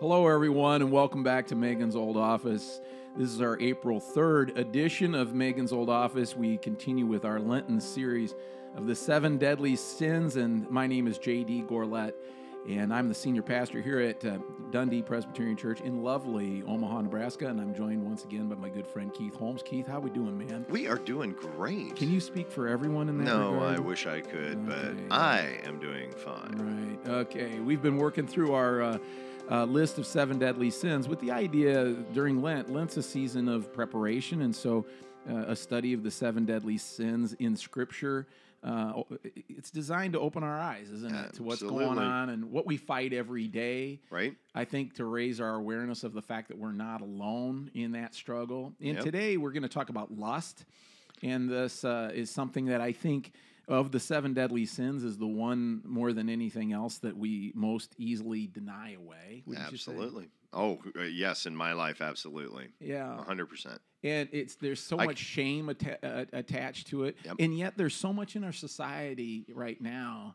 Hello, everyone, and welcome back to Megan's Old Office. This is our April 3rd edition of Megan's Old Office. We continue with our Lenten series of the seven deadly sins, and my name is JD Gorlet, and I'm the senior pastor here at uh, Dundee Presbyterian Church in lovely Omaha, Nebraska, and I'm joined once again by my good friend Keith Holmes. Keith, how are we doing, man? We are doing great. Can you speak for everyone in that No, regard? I wish I could, Okay. but I am doing fine. Right. Okay. We've been working through our uh, uh, list of seven deadly sins with the idea during Lent. Lent's a season of preparation, and so uh, a study of the seven deadly sins in Scripture. Uh, it's designed to open our eyes, isn't it, to what's going on and what we fight every day. Right? I think to raise our awareness of the fact that we're not alone in that struggle. And Yep. today we're going to talk about lust. And this uh, is something that I think of the seven deadly sins is the one more than anything else that we most easily deny away. wouldn't you say? Absolutely. Oh, uh, yes, in my life, absolutely. Yeah. A 100%. and it's there's so I much shame atta- uh, attached to it, Yep. and yet there's so much in our society right now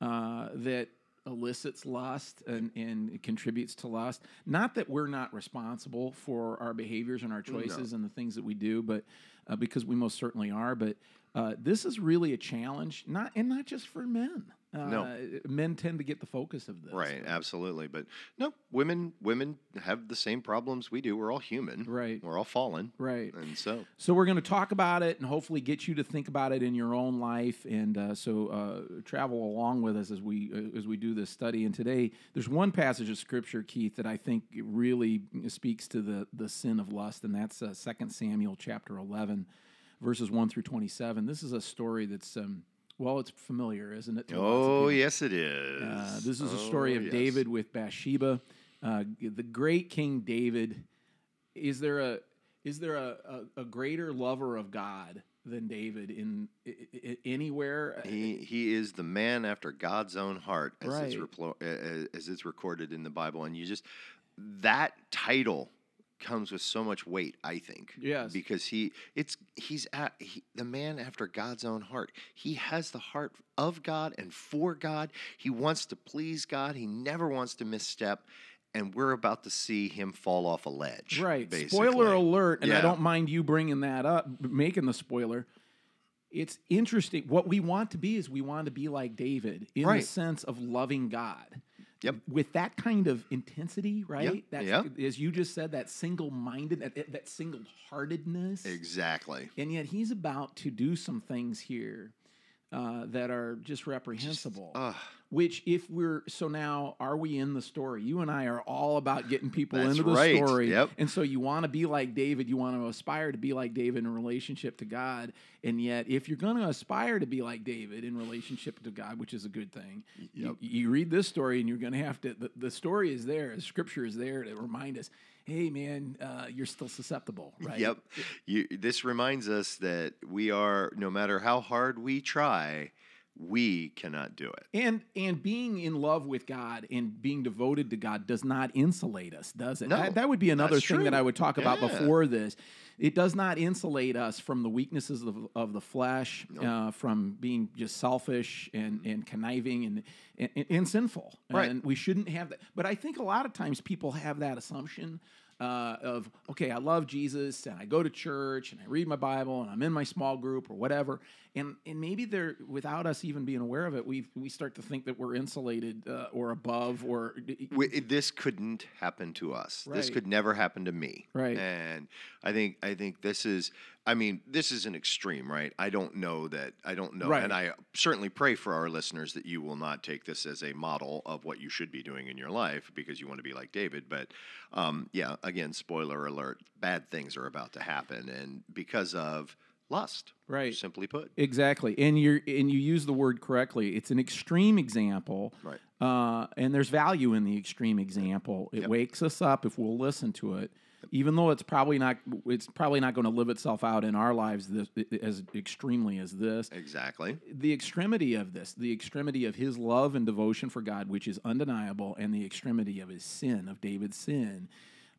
uh, that elicits lust and, and contributes to lust. Not that we're not responsible for our behaviors and our choices and the things that we do, but uh, because we most certainly are. But uh, this is really a challenge, not and not just for men. Uh, No. men tend to get the focus of this. Right, absolutely. But no, women women have the same problems we do. We're all human. Right. We're all fallen. Right. And so, So we're going to talk about it and hopefully get you to think about it in your own life, and uh, so uh, travel along with us as we uh, as we do this study. And today, there's one passage of scripture, Keith, that I think really speaks to the the sin of lust, and that's uh, 2 Samuel chapter 11, verses 1 through 27. This is a story that's um, well, it's familiar, isn't it? to lots of oh, yes, it is. Uh, this is a Oh, story of yes. David with Bathsheba, uh, the great King David. Is there a is there a, a, a greater lover of God than David in, i i anywhere? He, he is the man after God's own heart, as, it's Right. replo- uh, as it's recorded in the Bible. And you just, that title comes with so much weight, I think. Yes. Because he, it's, he's at, he, the man after God's own heart. He has the heart of God and for God. He wants to please God. He never wants to misstep. And we're about to see him fall off a ledge. right. Basically. Spoiler alert, and I don't mind you bringing that up, making the spoiler. It's interesting. What we want to be is we want to be like David in the sense of loving God. Yep. With that kind of intensity, right? That's, yep. As you just said, that single minded, that, that single heartedness. Exactly. And yet he's about to do some things here uh, that are just reprehensible. Ugh. Which, if we're so now, are we in the story? You and I are all about getting people That's into the right. story. Yep. And so you want to be like David. You want to aspire to be like David in relationship to God. And yet, if you're going to aspire to be like David in relationship to God, which is a good thing, you, you read this story and you're going to have to. The, the story is there. The scripture is there to remind us. Hey, man, uh, you're still susceptible, right? Yep. You, this reminds us that we are, no matter how hard we try, we cannot do it. And and being in love with God and being devoted to God does not insulate us, does it? No, that, that would be another thing that. I would talk about before this. It does not insulate us from the weaknesses of, of the flesh, uh, from being just selfish and, and conniving and, and, and sinful. Right. And we shouldn't have that. But I think a lot of times people have that assumption uh, of, okay, I love Jesus and I go to church and I read my Bible and I'm in my small group or whatever. And, and maybe they're, without us even being aware of it, we we start to think that we're insulated uh, or above or. We, this couldn't happen to us. This could never happen to me. Right. And I think I think this is I mean, this is an extreme, right? I don't know that I don't know Right. and I certainly pray for our listeners that you will not take this as a model of what you should be doing in your life because you want to be like David, but um, yeah, again, spoiler alert, bad things are about to happen and because of lust. Right. Simply put. Exactly, and you and you use the word correctly. It's an extreme example, Right. Uh, and there's value in the extreme example. It Yep. wakes us up if we'll listen to it, even though it's probably not. It's probably not going to live itself out in our lives this, as extremely as this. Exactly. The extremity of this, the extremity of his love and devotion for God, which is undeniable, and the extremity of his sin, of David's sin,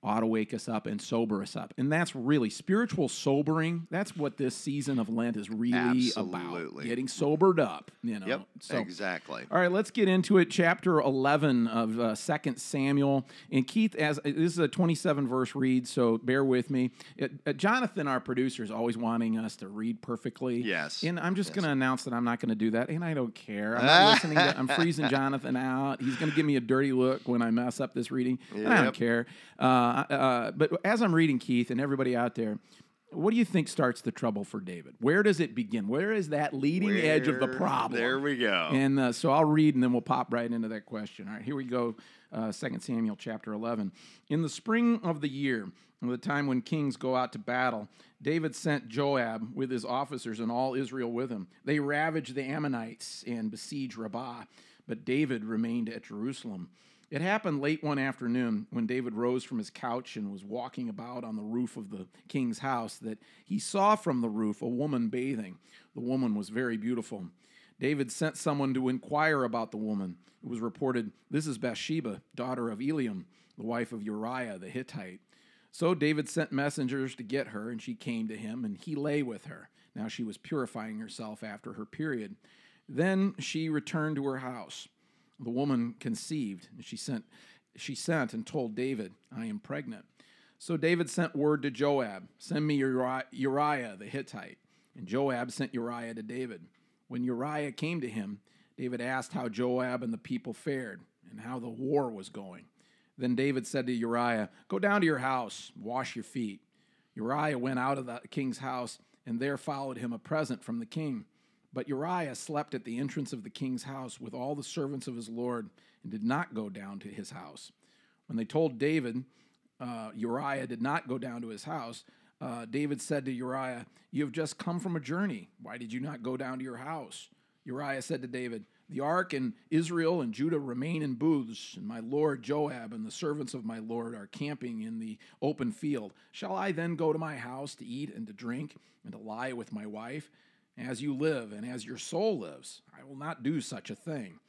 ought to wake us up and sober us up. And that's really spiritual sobering. That's what this season of Lent is really about. Getting sobered up, you know. Yep. So exactly. all right, let's get into it. Chapter 11 of uh, 2 Samuel. And Keith, as this is a 27 verse read, so bear with me. Uh, uh, Jonathan, our producer, is always wanting us to read perfectly. Yes. And I'm just going to announce that I'm not going to do that. And I don't care. I'm not listening. To, I'm freezing Jonathan out. He's going to give me a dirty look when I mess up this reading. And I don't care. Uh, uh, but as I'm reading, Keith, and everybody out there, what do you think starts the trouble for David? Where does it begin? Where is that leading edge of the problem? There we go. And uh, so I'll read and then we'll pop right into that question. All right, here we go. Uh, 2 Samuel chapter 11. In the spring of the year, the time when kings go out to battle, David sent Joab with his officers and all Israel with him. They ravaged the Ammonites and besieged Rabbah, but David remained at Jerusalem. It happened late one afternoon when David rose from his couch and was walking about on the roof of the king's house that he saw from the roof a woman bathing. The woman was very beautiful. David sent someone to inquire about the woman. It was reported, This is Bathsheba, daughter of Eliam, the wife of Uriah the Hittite. So David sent messengers to get her, and she came to him, and he lay with her. Now she was purifying herself after her period. Then she returned to her house. The woman conceived, and she sent, she sent and told David, I am pregnant. So David sent word to Joab, Send me Uri- Uriah the Hittite. And Joab sent Uriah to David. When Uriah came to him, David asked how Joab and the people fared and how the war was going. Then David said to Uriah, Go down to your house, wash your feet. Uriah went out of the king's house, and there followed him a present from the king. But Uriah slept at the entrance of the king's house with all the servants of his lord, and did not go down to his house. When they told David, uh, Uriah did not go down to his house, uh, David said to Uriah, You have just come from a journey. Why did you not go down to your house? Uriah said to David, The ark and Israel and Judah remain in booths, and my lord Joab and the servants of my lord are camping in the open field. Shall I then go to my house to eat and to drink and to lie with my wife? As you live and as your soul lives, I will not do such a thing.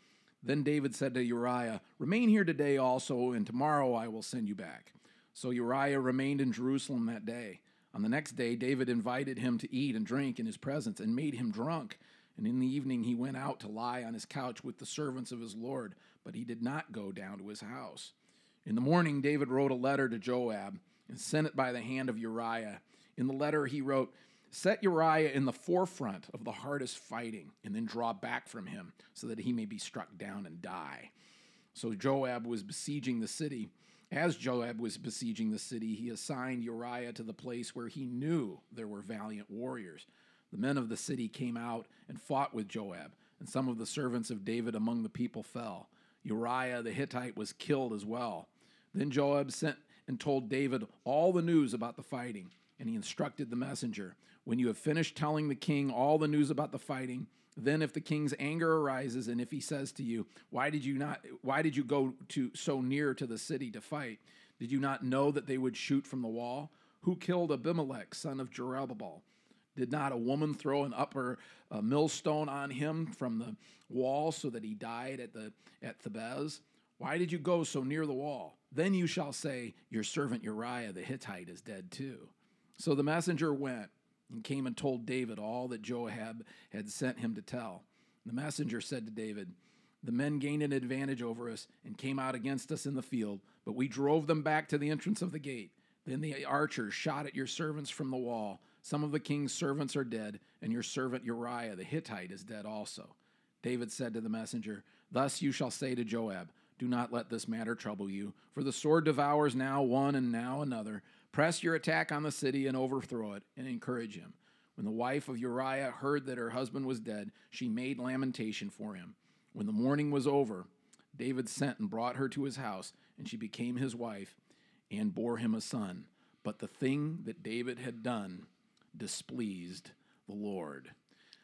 Then David said to Uriah, Remain here today also, and tomorrow I will send you back. So Uriah remained in Jerusalem that day. On the next day, David invited him to eat and drink in his presence and made him drunk. And in the evening, he went out to lie on his couch with the servants of his Lord, but he did not go down to his house. In the morning, David wrote a letter to Joab and sent it by the hand of Uriah. In the letter, he wrote, Set Uriah in the forefront of the hardest fighting, and then draw back from him, so that he may be struck down and die. So Joab was besieging the city. As Joab was besieging the city, he assigned Uriah to the place where he knew there were valiant warriors. The men of the city came out and fought with Joab, and some of the servants of David among the people fell. Uriah the Hittite was killed as well. Then Joab sent and told David all the news about the fighting, and he instructed the messenger When you have finished telling the king all the news about the fighting, then if the king's anger arises and if he says to you, "Why did you not why did you go to so near to the city to fight? Did you not know that they would shoot from the wall? Who killed Abimelech, son of Jerubbaal? Did not a woman throw an upper uh, millstone on him from the wall so that he died at the at Thebez? Why did you go so near the wall? Then you shall say, Your servant Uriah the Hittite is dead too. So the messenger went and came and told David all that Joab had sent him to tell. The messenger said to David, The men gained an advantage over us and came out against us in the field, but we drove them back to the entrance of the gate. Then the archers shot at your servants from the wall. Some of the king's servants are dead, and your servant Uriah the Hittite is dead also. David said to the messenger, Thus you shall say to Joab, Do not let this matter trouble you, for the sword devours now one and now another. Press your attack on the city and overthrow it, and encourage him. When the wife of Uriah heard that her husband was dead, she made lamentation for him. When the mourning was over, David sent and brought her to his house, and she became his wife and bore him a son. But the thing that David had done displeased the Lord.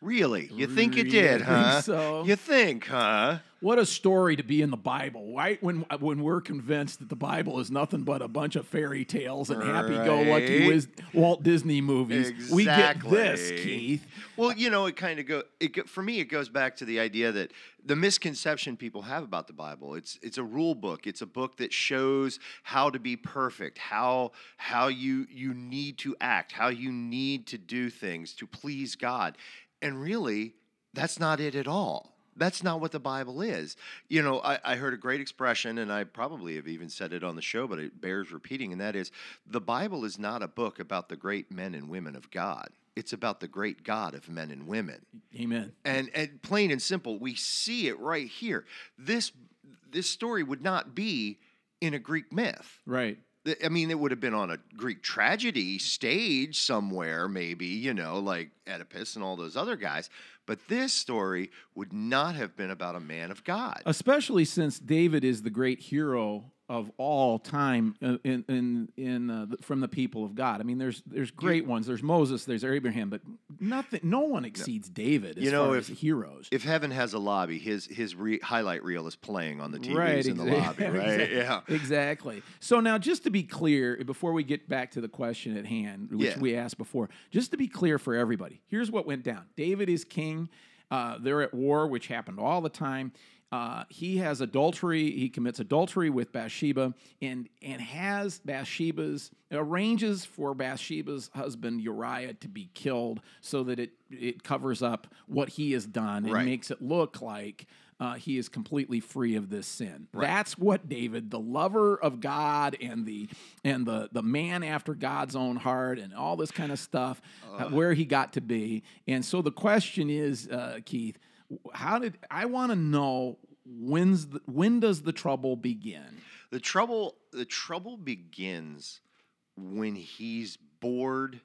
Really? You think I did, think huh? so. You think, huh? What a story to be in the Bible, right? When when we're convinced that the Bible is nothing but a bunch of fairy tales and happy-go-lucky Right. Wis- Walt Disney movies, we get this, Keith. Well, you know, it kind of go. It for me, it goes back to the idea that the misconception people have about the Bible. It's it's a rule book. It's a book that shows how to be perfect, how how you you need to act, how you need to do things to please God, and really, that's not it at all. That's not what the Bible is. You know, I, I heard a great expression, and I probably have even said it on the show, but it bears repeating, and that is the Bible is not a book about the great men and women of God. It's about the great God of men and women. Amen. And, and plain and simple, we see it right here. This this story would not be in a Greek myth. Right. I mean, it would have been on a Greek tragedy stage somewhere, maybe, you know, like Oedipus and all those other guys. But this story would not have been about a man of God. Especially since David is the great hero of all time uh, in in in uh, from the people of God. I mean, there's there's great ones. There's Moses. There's Abraham, but nothing. No one exceeds David as You know, far if- as heroes. If heaven has a lobby, his his re- highlight reel is playing on the TVs right, in the lobby, right? exact- Yeah. exactly. So now, just to be clear, before we get back to the question at hand, which Yeah. we asked before, just to be clear for everybody, here's what went down: David is king. Uh, they're at war, which happened all the time. Uh, he has adultery. He commits adultery with Bathsheba, and and has Bathsheba's arranges for Bathsheba's husband Uriah to be killed, so that it it covers up what he has done and Right. makes it look like uh, he is completely free of this sin. That's what David, the lover of God and the and the the man after God's own heart and all this kind of stuff, uh, where he got to be. And so the question is, uh, Keith, how did I want to know when's the, when does the trouble begin? The trouble the trouble begins when he's bored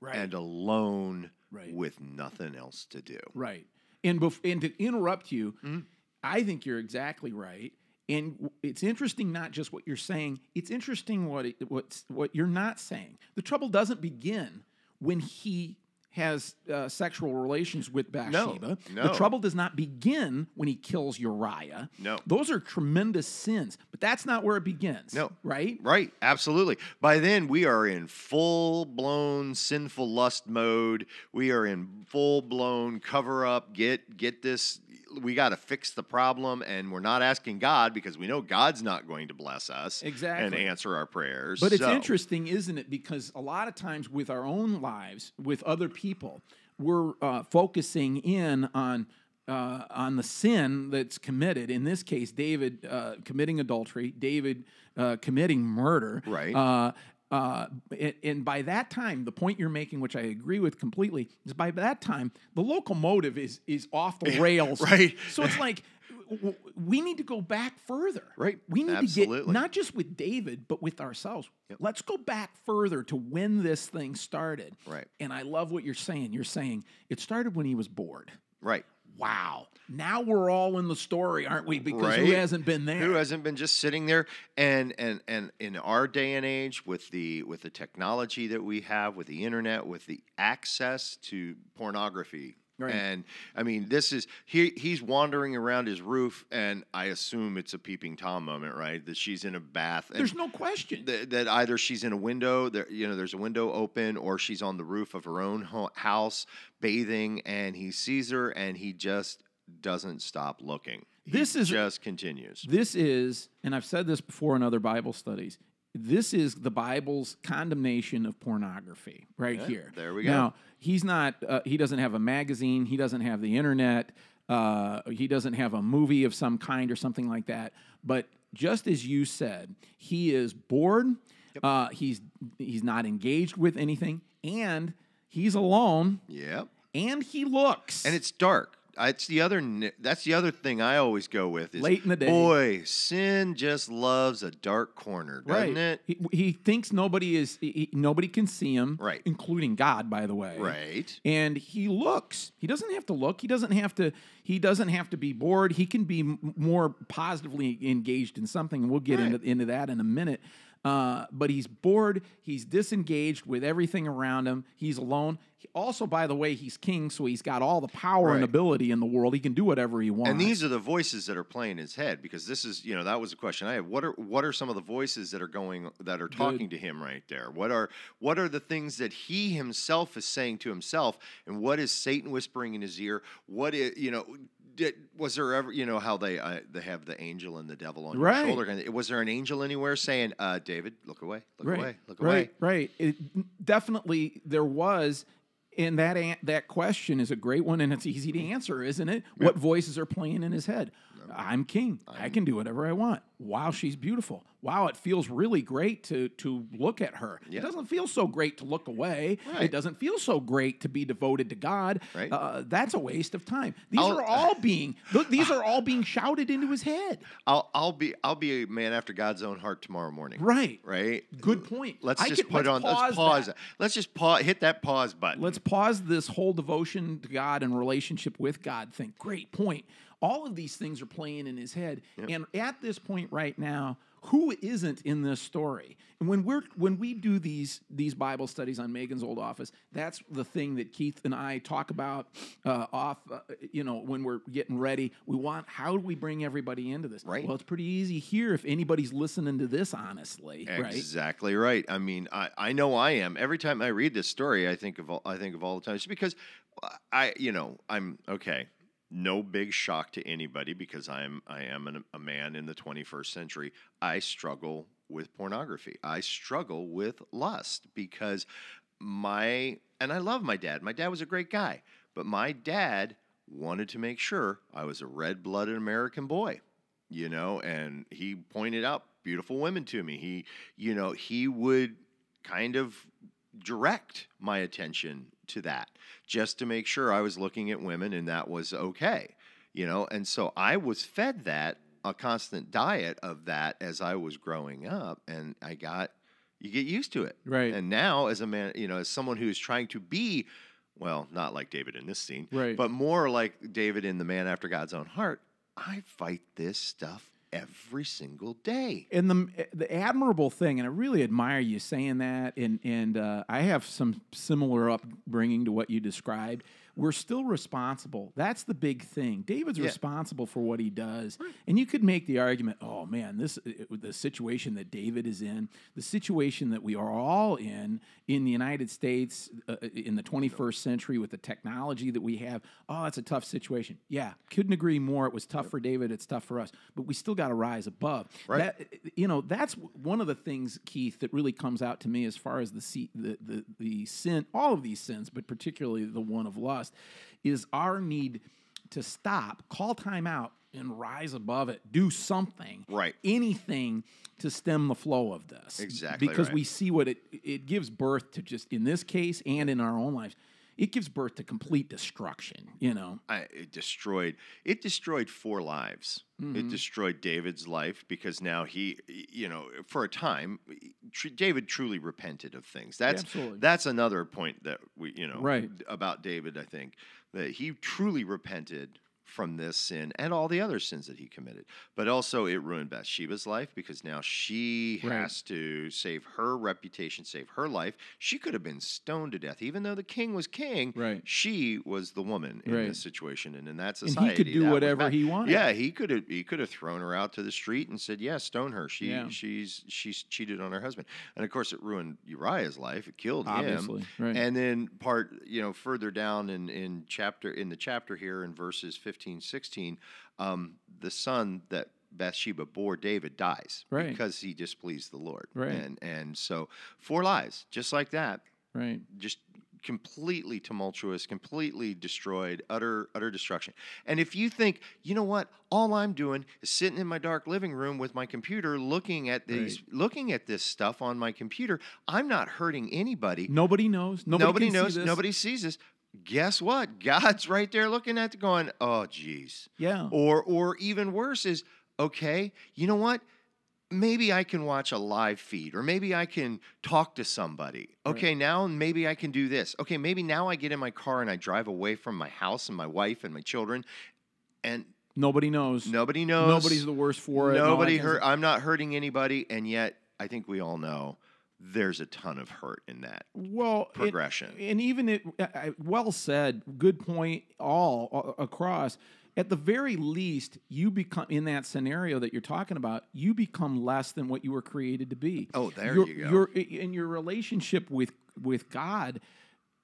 Right. and alone Right. with nothing else to do. Right. And bef- and to interrupt you, Mm-hmm. I think you're exactly right. And it's interesting not just what you're saying; it's interesting what it, what's what you're not saying. The trouble doesn't begin when he has uh, sexual relations with Bathsheba. The no. trouble does not begin when he kills Uriah. No. those are tremendous sins, but that's not where it begins. No. right? Right, absolutely. By then, we are in full blown sinful lust mode. We are in full blown cover up. Get get this. We got to fix the problem, and we're not asking God because we know God's not going to bless us exactly. and answer our prayers. But it's interesting, isn't it? Because a lot of times with our own lives, with other people, we're uh, focusing in on uh, on the sin that's committed. In this case, David uh, committing adultery, David uh, committing murder. Right. Uh, and, by that time, the point you're making, which I agree with completely, is by that time the locomotive is is off the rails. Right. So it's like we need to go back further. Right. We need to get not just with David, but with ourselves. Let's go back further to when this thing started. Right. And I love what you're saying. You're saying it started when he was bored. right. Wow. Now we're all in the story, aren't we? Because right? who hasn't been there? Who hasn't been just sitting there? And and and in our day and age, with the with the technology that we have, with the internet, with the access to pornography. Right. And I mean, this is he he's wandering around his roof, and I assume it's a peeping tom moment, right? That she's in a bath. And There's no question. that, that either she's in a window, there, you know, there's a window open, or she's on the roof of her own ho- house bathing, and he sees her, and he just doesn't stop looking. He This is- just continues. This is, and I've said this before in other Bible studies. This is the Bible's condemnation of pornography, right here. there we go. Now he's not. Uh, he doesn't have a magazine. He doesn't have the internet. Uh, he doesn't have a movie of some kind or something like that. But just as you said, he is bored. Uh, he's he's not engaged with anything, and he's alone. Yep. And he looks. And it's dark. It's the other. That's the other thing I always go with. Is, Late in the day. Boy, sin just loves a dark corner, doesn't right. it? He, he thinks nobody is he, nobody can see him, Right. Including God, by the way, Right. And he looks. He doesn't have to look. He doesn't have to. He doesn't have to be bored. He can be m- more positively engaged in something, and we'll get Right. into into that in a minute. Uh, but he's bored. He's disengaged with everything around him. He's alone. Also, by the way, he's king, so he's got all the power and ability in the world. He can do whatever he wants. And these are the voices that are playing his head because this is, you know, that was a question I have. What are what are some of the voices that are going that are talking to him right there? What are what are the things that he himself is saying to himself, and what is Satan whispering in his ear? What is, you know, did, was there ever, you know, how they uh, they have the angel and the devil on Right. your shoulder? Was there an angel anywhere saying, uh, "David, look away, look right, away, look right, away"? Right, It, definitely, there was. And that an- that question is a great one, and it's easy to mm. answer, isn't it? What voices are playing in his head? I'm king. i can do whatever I want. Wow, she's beautiful. Wow, it feels really great to to look at her. Yeah. It doesn't feel so great to look away. Right. It doesn't feel so great to be devoted to God. Right. Uh, that's a waste of time. These I'll- are all being look, these are all being shouted into his head. I'll I'll be I'll be a man after God's own heart tomorrow morning. Right. Right. Good point. Let's I just put let's on. Let's pause pause. that. Let's just pause. Hit that pause button. Let's pause this whole devotion to God and relationship with God thing. Great point. All of these things are playing in his head. And at this point right now, who isn't in this story? And when we're when we do these these Bible studies on Megan's old office, that's the thing that Keith and I talk about uh, off. Uh, you know, when we're getting ready, we want how do we bring everybody into this? Right. Well, it's pretty easy here if anybody's listening to this honestly, right? Exactly right. I mean, I, I know I am. Every time I read this story, I think of all, I think of all the times because I you know I'm okay. No big shock to anybody because I'm I am an, a man in the 21st century. I struggle with pornography. I struggle with lust because my and I love my dad. My dad was a great guy, but my dad wanted to make sure I was a red-blooded American boy you know, and he pointed out beautiful women to me. He, you know, he would kind of direct my attention to that just to make sure I was looking at women and that was okay, you know, and so I was fed that a constant diet of that as I was growing up, and I got you get used to it, Right. And now, as a man, you know, as someone who's trying to be, well, not like David in this scene, Right. but more like David in the man after God's own heart. I fight this stuff every single day. and the the admirable thing, and I really admire you saying that, and and uh, I have some similar upbringing to what you described. We're still responsible. That's the big thing. David's Yeah. responsible for what he does, and you could make the argument, oh man, this uh, uh, the situation that David is in, the situation that we are all in in the United States uh, uh in the 21st century with the technology that we have. Oh, that's a tough situation. Yeah, couldn't agree more. It was tough for David. It's tough for us, but we still got to rise above. Right. That, you know, that's one of the things, Keith, that really comes out to me as far as the the the, the sin, all of these sins, but particularly the one of lust, is our need to stop, call time out, and rise above it. Do something, Right. Anything to stem the flow of this, Exactly because right. we see what it it gives birth to. Just in this case and in our own lives, it gives birth to complete destruction. You know, I, it destroyed it destroyed four lives. Mm-hmm. It destroyed David's life because now he, you know, for a time, tr- David truly repented of things. That's absolutely. that's another point that we, you know, Right. about David. I think that he truly repented from this sin and all the other sins that he committed. But also, it ruined Bathsheba's life because now she Right. has to save her reputation, save her life. She could have been stoned to death, even though the king was king. Right. She was the woman in Right. this situation, and in that And he could do whatever he wanted. Yeah, he could have. He could have thrown her out to the street and said, "Yeah, stone her. She, Yeah. she's, she's cheated on her husband." And of course, it ruined Uriah's life. It killed Obviously, him. right. And then part, you know, further down in in chapter in the chapter here in verses 15, 16, um, the son that Bathsheba bore David dies Right. because he displeased the Lord. Right. And and so four lies, just like that, right? just completely tumultuous, completely destroyed, utter utter destruction. And if you think, you know what, all I'm doing is sitting in my dark living room with my computer looking at these looking at this stuff on my computer, I'm not hurting anybody. Nobody knows. Nobody, Nobody, knows, this. nobody sees this. Guess what? God's right there looking at it going, "Oh geez." Yeah. Or or even worse is, okay, you know what? Maybe I can watch a live feed, or maybe I can talk to somebody. Okay, now maybe I can do this. Okay, maybe now I get in my car and I drive away from my house and my wife and my children, and Nobody knows. nobody knows. Nobody's the worse for it. and all that Nobody hurt. I'm not hurting anybody, and yet I think we all know there's a ton of hurt in that. well progression. and even it uh, well said good point all uh, across at the very least you become in that scenario that you're talking about you become less than what you were created to be Oh, there Your- you go. your in your relationship with with god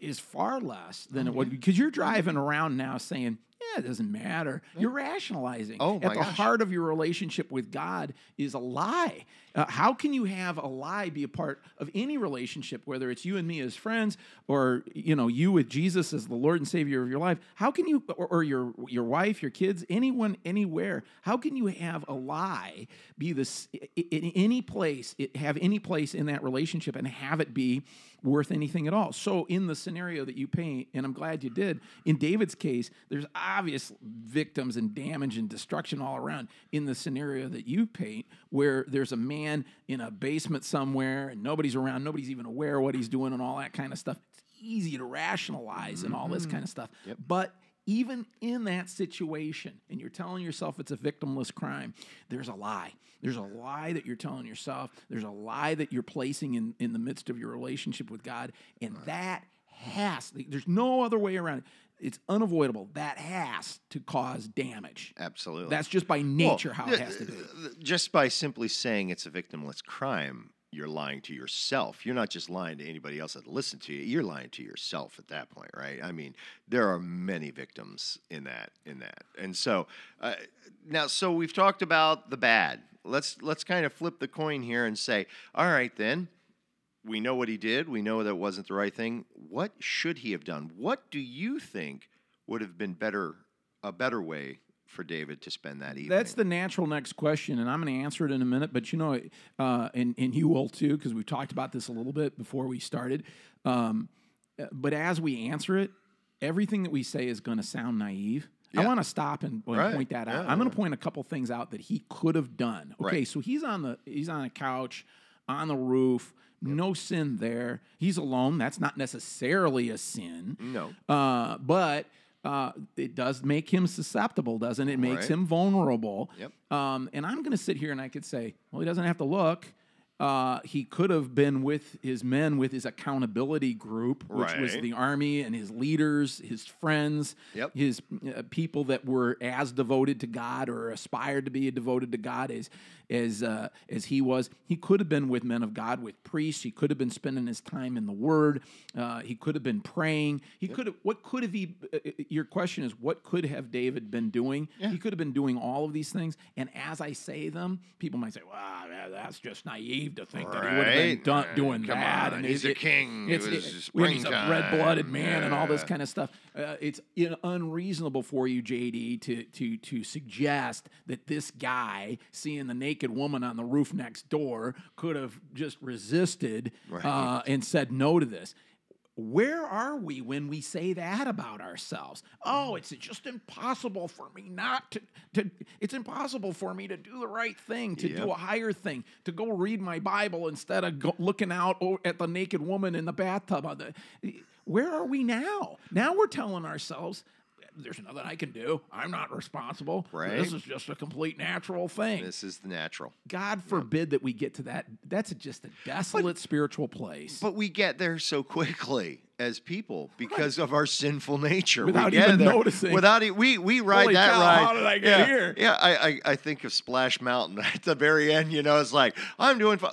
is far less than it would because you're driving around now saying yeah, it doesn't matter. You're rationalizing. Oh, my At the gosh. heart of your relationship with God is a lie. Uh, how can you have a lie be a part of any relationship, whether it's you and me as friends, or you know you with Jesus as the Lord and Savior of your life? How can you, or, or your your wife, your kids, anyone, anywhere? How can you have a lie be this in any place, it, have any place in that relationship, and have it be worth anything at all? So in the scenario that you paint, and I'm glad you did, in David's case, there's obvious victims and damage and destruction all around. In the scenario that you paint, where there's a man in a basement somewhere and nobody's around, nobody's even aware what he's doing and all that kind of stuff. It's easy to rationalize and all this mm-hmm. kind of stuff. But even in that situation, and you're telling yourself it's a victimless crime, there's a lie. There's a lie that you're telling yourself. There's a lie that you're placing in, in the midst of your relationship with God. And that has, there's no other way around it. It's unavoidable. That has to cause damage. Absolutely. That's just by Well, nature how it has to be. Just by simply saying it's a victimless crime, you're lying to yourself. You're not just lying to anybody else that listens to you. You're lying to yourself at that point, right? I mean, there are many victims in that. In that, and so uh, now, so we've talked about the bad. Let's let's kind of flip the coin here and say, all right, then we know what he did. We know that wasn't the right thing. What should he have done? What do you think would have been better, a better way for David to spend that evening? That's the natural next question, and I'm going to answer it in a minute. But you know, uh, and and you will too, because we've talked about this a little bit before we started. Um, but as we answer it, everything that we say is going to sound naive. I want to stop and, and Right. point that out. Yeah, I'm going to point a couple things out that he could have done. Okay, Right. so he's on the he's on a couch on the roof. No sin there. He's alone. That's not necessarily a sin. No. Uh, but uh, it does make him susceptible, doesn't it? It makes Right. him vulnerable. Yep. Um, and I'm going to sit here and I could say, well, he doesn't have to look. Uh, he could have been with his men, with his accountability group, which was the army and his leaders, his friends, Yep. his uh, people that were as devoted to God or aspired to be devoted to God as as uh, as he was. He could have been with men of God, with priests. He could have been spending his time in the Word. Uh, he could have been praying. He could have. What could have he? Uh, uh, your question is, what could have David been doing? He could have been doing all of these things. And as I say them, people might say, "Well, that- that's just naive to think that he would have been Right. done, doing Come that." on, and he's it- a it- king. It It's, was it- when he's a red-blooded springtime. man and all this kind of stuff. Uh, it's unreasonable for you, JD, to to to suggest that this guy seeing the naked woman on the roof next door could have just resisted uh, and said no to this. Where are we when we say that about ourselves? Oh, it's just impossible for me not to, to it's impossible for me to do the right thing, to do a higher thing, to go read my Bible instead of go, looking out at the naked woman in the bathtub. Where are we now? Now we're telling ourselves, there's nothing I can do. I'm not responsible. Right. This is just a complete natural thing. This is the natural. God forbid that we get to that. That's just a desolate spiritual place. But we get there so quickly as people because of our sinful nature. Without we even there. noticing. Wgot it. We we ride Holy that cow, ride. how did I get yeah, here? Yeah, I, I I think of Splash Mountain at the very end. You know, it's like I'm doing fine.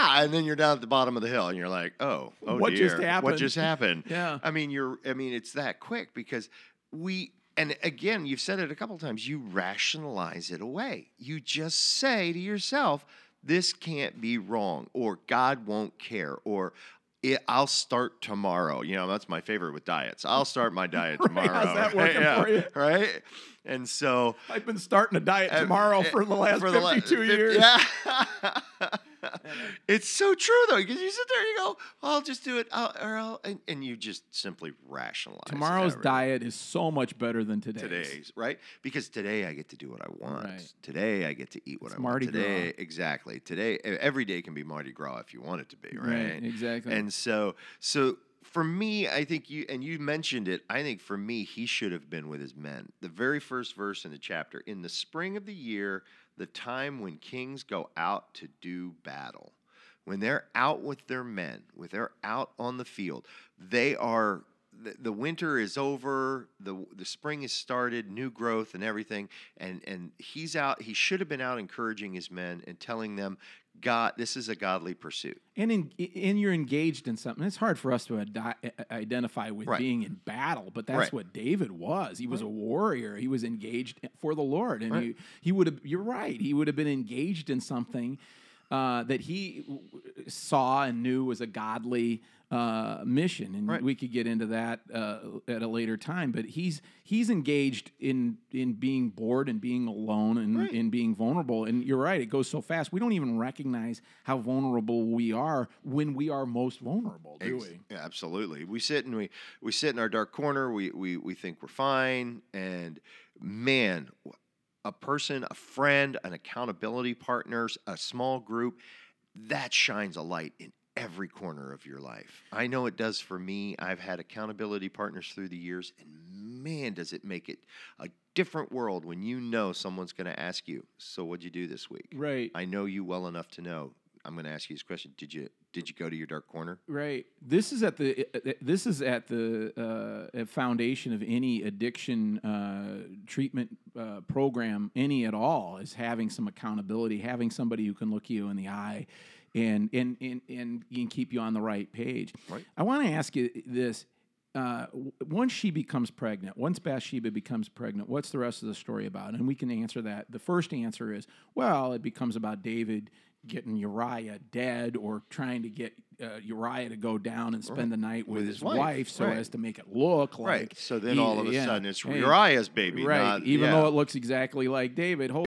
Wow! And then you're down at the bottom of the hill, and you're like, oh, oh What dear, just What happened? just happened? Yeah. I mean, you're. I mean, it's that quick because we. And again, you've said it a couple times. You rationalize it away. You just say to yourself, "This can't be wrong," or "God won't care," or it, I'll start tomorrow. You know, that's my favorite with diets. I'll start my diet Right, tomorrow. how's that right? working Yeah, for you? Right? And so I've been starting a diet tomorrow uh, for the last for the 52 fif- years. Yeah. it's so true though, because you sit there and you go, "I'll just do it," I'll, or I'll, and, and you just simply rationalize Tomorrow's diet is so much better than today's. today's right because today I get to do what I want. Right. Today I get to eat what It's I want. Mardi Today, exactly. Today, every day can be Mardi Gras if you want it to be, right? Right, exactly. And so, so for me, I think you and you mentioned it. I think for me, he should have been with his men. The very first verse in the chapter, in the spring of the year, the time when kings go out to do battle. When they're out with their men, when they're out on the field, they are the, the winter is over, the the spring has started, new growth and everything, and and he's out. He should have been out encouraging his men and telling them, God, this is a godly pursuit. And in, and you're engaged in something. It's hard for us to identify with Right. being in battle, but that's Right. what David was. He was a warrior. He was engaged for the Lord, and Right. he he would have. You're right. He would have been engaged in something uh, that he w- saw and knew was a godly uh, mission, and Right. we could get into that uh, at a later time. But he's he's engaged in in being bored and being alone and Right. in being vulnerable. And you're right; it goes so fast. We don't even recognize how vulnerable we are when we are most vulnerable. Do Ex- we? Yeah, absolutely. We sit and we we sit in our dark corner. We we we think we're fine, and man, a person, a friend, an accountability partners, a small group that shines a light in every corner of your life. I know it does for me. I've had accountability partners through the years, and man, does it make it a different world when you know someone's going to ask you, "So, what'd you do this week?" Right. I know you well enough to know. I'm going to ask you this question: Did you did you go to your dark corner? Right. This is at the this is at the uh, foundation of any addiction uh, treatment uh, program, any at all, is having some accountability, having somebody who can look you in the eye, and and and and can keep you on the right page. Right. I want to ask you this. Uh, once she becomes pregnant, once Bathsheba becomes pregnant, what's the rest of the story about? And we can answer that. The first answer is, well, it becomes about David getting Uriah dead or trying to get uh, Uriah to go down and spend the night with, With his, his wife, wife, so right. as to make it look like Right. So then he- all of a yeah, sudden it's Uriah's baby, right? not- even yeah. though it looks exactly like David. Hold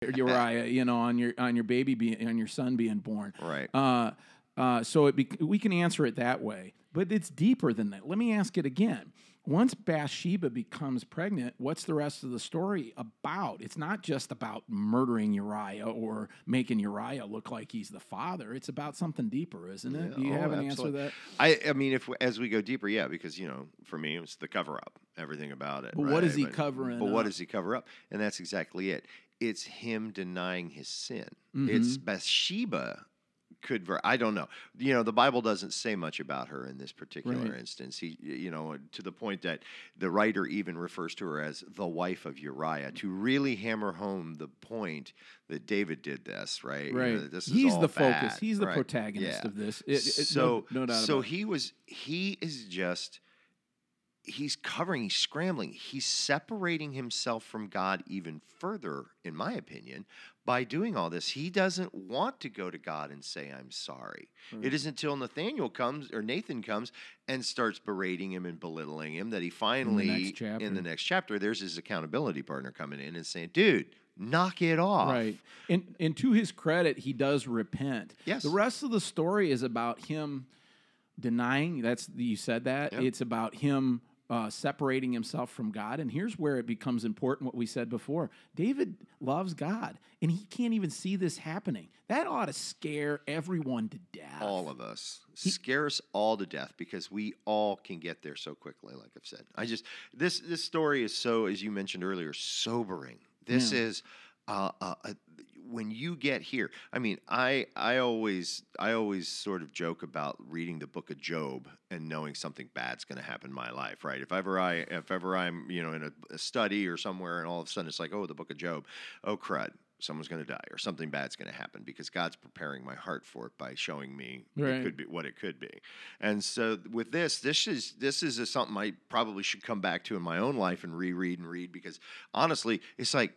Uriah, you know, on your on your baby being on your son being born. Right. Uh, uh, so it bec we can answer it that way, but it's deeper than that. Let me ask it again. Once Bathsheba becomes pregnant, what's the rest of the story about? It's not just about murdering Uriah or making Uriah look like he's the father. It's about something deeper, isn't it? Do you Oh, have an absolutely. answer to that? I, I mean, if as we go deeper, yeah, because you know, for me, it's the cover up, everything about it. But what is right? he covering But what does he cover up? And that's exactly it. It's him denying his sin. Mm-hmm. It's Bathsheba could ver- I don't know. You know, the Bible doesn't say much about her in this particular Right. instance. He, you know, to the point that the writer even refers to her as the wife of Uriah to really hammer home the point that David did this, right? You know, Right. this is He's the focus. bad, He's the right? protagonist Yeah. of this. It- it- so no, no doubt so he was he is just he's covering he's scrambling he's separating himself from god even further in my opinion by doing all this he doesn't want to go to god and say i'm sorry it hmm. isn't until nathaniel comes or nathan comes and starts berating him and belittling him that he finally in the next chapter there's his accountability partner coming in and saying dude knock it off Right. And and to his credit, he does repent. Yes. The rest of the story is about him denying. That's you said that. Yep. It's about him uh, separating himself from God. And here's where it becomes important. What we said before: David loves God, and he can't even see this happening. That ought to scare everyone to death. all of us scare us all to death because we all can get there so quickly like i've said i just this this story is so as you mentioned earlier sobering this Yeah. is uh, uh, uh, when you get here i mean i i always i always sort of joke about reading the book of job and knowing something bad's going to happen in my life right? If ever i if ever i'm you know in a, a study or somewhere and all of a sudden it's like oh the book of job. Oh crud someone's going to die or something bad's going to happen because god's preparing my heart for it by showing me Right. it could be what it could be. And so with this this is this is a, something i probably should come back to in my own life and reread and read because honestly it's like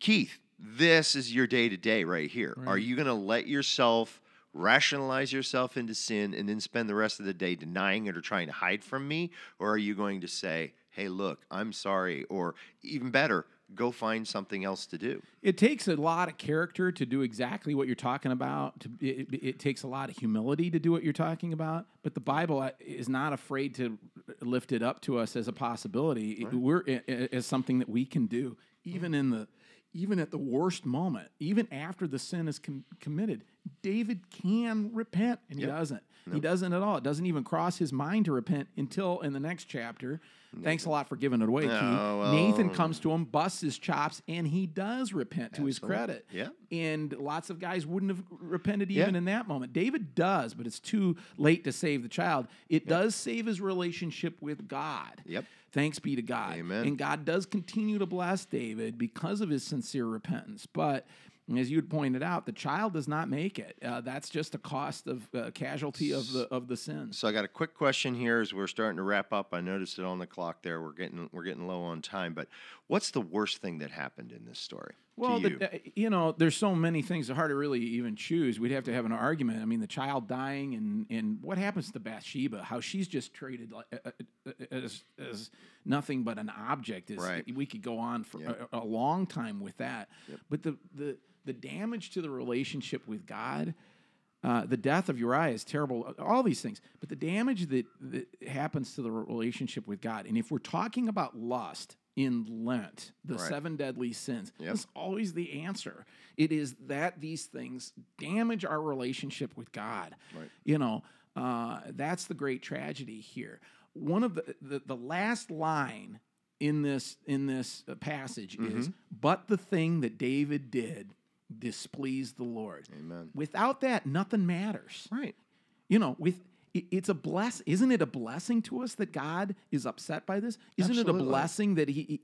keith this is your day to day right here are you going to let yourself rationalize yourself into sin and then spend the rest of the day denying it or trying to hide from me or are you going to say hey look i'm sorry or even better go find something else to do It takes a lot of character to do exactly what you're talking about. To, it, it- takes a lot of humility to do what you're talking about. But the Bible uh, is not afraid to lift it up to us as a possibility. It- We're as something that we can do, even in the even at the worst moment, even after the sin is com- committed. David can repent, and he Yep. doesn't. He doesn't at all. It doesn't even cross his mind to repent until in the next chapter. Thanks a lot for giving it away, Keith. Oh, well. Nathan comes to him, busts his chops, and he does repent to his credit. Yeah. And lots of guys wouldn't have repented even Yeah. in that moment. David does, but it's too late to save the child. It does save his relationship with God. Yep. Thanks be to God. Amen. And God does continue to bless David because of his sincere repentance. But as you had pointed out, the child does not make it. Uh, that's just a cost of uh, casualty of the of the sin. So I got a quick question here as we're starting to wrap up. I noticed it on the clock there. We're getting we're getting low on time, but what's the worst thing that happened in this story? Well, you? the, you know, there's so many things. It's hard to really even choose. We'd have to have an argument. I mean, the child dying, and and what happens to Bathsheba? How she's just treated like, uh, uh, uh, as as nothing but an object. Is Right. we could go on for a, a long time with that. But the the the damage to the relationship with God. Uh, the death of Uriah is terrible. All these things, but the damage that, that happens to the relationship with God, and if we're talking about lust in Lent, the Right. seven deadly sins, Yep. that's always the answer. It is that these things damage our relationship with God. Right. You know, uh, that's the great tragedy here. One of the, the the last line in this in this uh, passage Mm-hmm. is, "But the thing that David did displeased the Lord." Amen. Without that, nothing matters. Right. You know, with it- it's a bless. Isn't it a blessing to us that God is upset by this? Isn't it a blessing that he, he-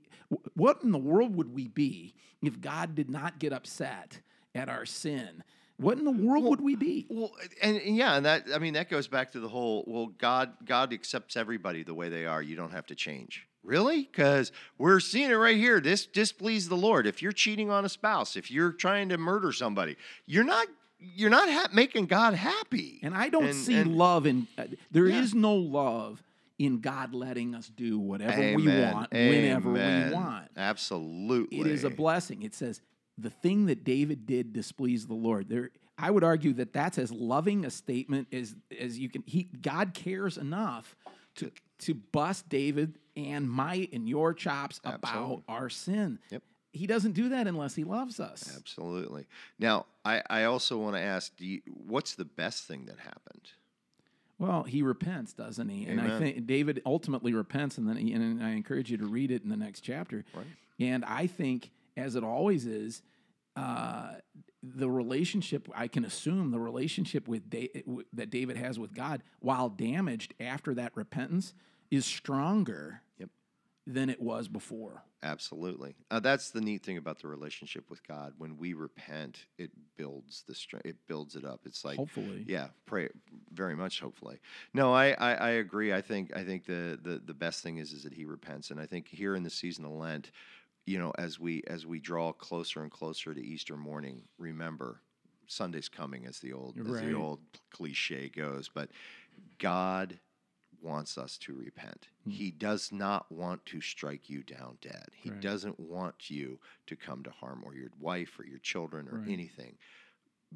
What in the world would we be if God did not get upset at our sin? What in the world would we be? Well, and, and yeah, and that I mean that goes back to the whole. Well, God God accepts everybody the way they are. You don't have to change. Really? Because we're seeing it right here. This displeased the Lord. If you're cheating on a spouse, if you're trying to murder somebody, you're not you're not ha- making God happy. And I don't And- see and- love in. Uh, there is Yeah. no love in God letting us do whatever we Amen. want, whenever Amen. we want. Absolutely. It is a blessing. It says the thing that David did displeased the Lord. There, I would argue that that's as loving a statement as as you can. He God cares enough to to bust David and my and your chops about our sin. Yep. He doesn't do that unless he loves us. Absolutely. Now, I, I also want to ask, do you, what's the best thing that happened? Well, he repents, doesn't he? And I think David ultimately repents, and then he, and I encourage you to read it in the next chapter. Right. And I think, as it always is, uh, the relationship I can assume the relationship with da- w- that David has with God, while damaged after that repentance, is stronger. Than it was before. Absolutely. Uh, that's the neat thing about the relationship with God. When we repent, it builds the strength. It builds it up. It's like Hopefully, Yeah, pray very much. Hopefully, no, I, I, I agree. I think I think the, the the best thing is is that he repents, and I think here in the season of Lent, you know, as we as we draw closer and closer to Easter morning, remember Sunday's coming, as the old as the old cliche goes. But God wants us to repent. Hmm. He does not want to strike you down dead. He Right. doesn't want you to come to harm or your wife or your children or Right. anything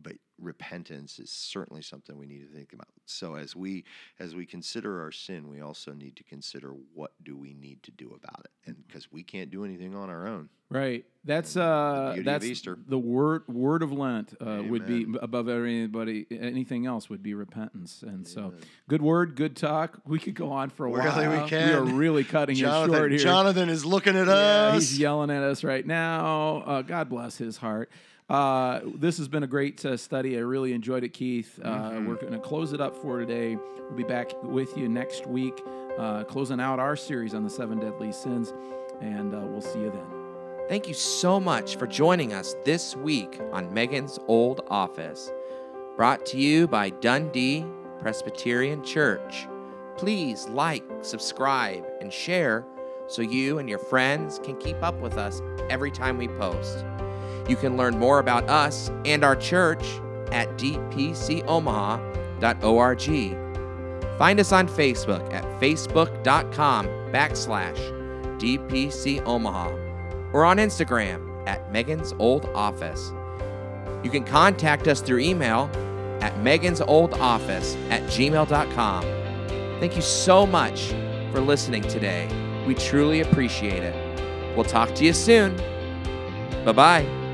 but repentance is certainly something we need to think about. So as we as we consider our sin, we also need to consider what do we need to do about it, and because we can't do anything on our own. right. That's And the uh, of that's Easter. the word word of Lent uh, would be above anybody anything else would be repentance. And so, good word, good talk. We could go on for a Really, while. we can. We are really cutting it short here. Jonathan is looking at Yeah, us. he's yelling at us right now. Uh, God bless his heart. Uh, this has been a great uh, study. I really enjoyed it, Keith. Uh, Mm-hmm. We're going to close it up for today. We'll be back with you next week, uh, closing out our series on the seven deadly sins, and uh, we'll see you then. Thank you so much for joining us this week on Megan's Old Office. Brought to you by Dundee Presbyterian Church. Please like, subscribe, and share so you and your friends can keep up with us every time we post. You can learn more about us and our church at dpcomaha.org. Find us on Facebook at facebook.com backslash dpcomaha or on Instagram at Megan's Old Office. You can contact us through email at Megan's Old Office at gmail.com. Thank you so much for listening today. We truly appreciate it. We'll talk to you soon. Bye bye.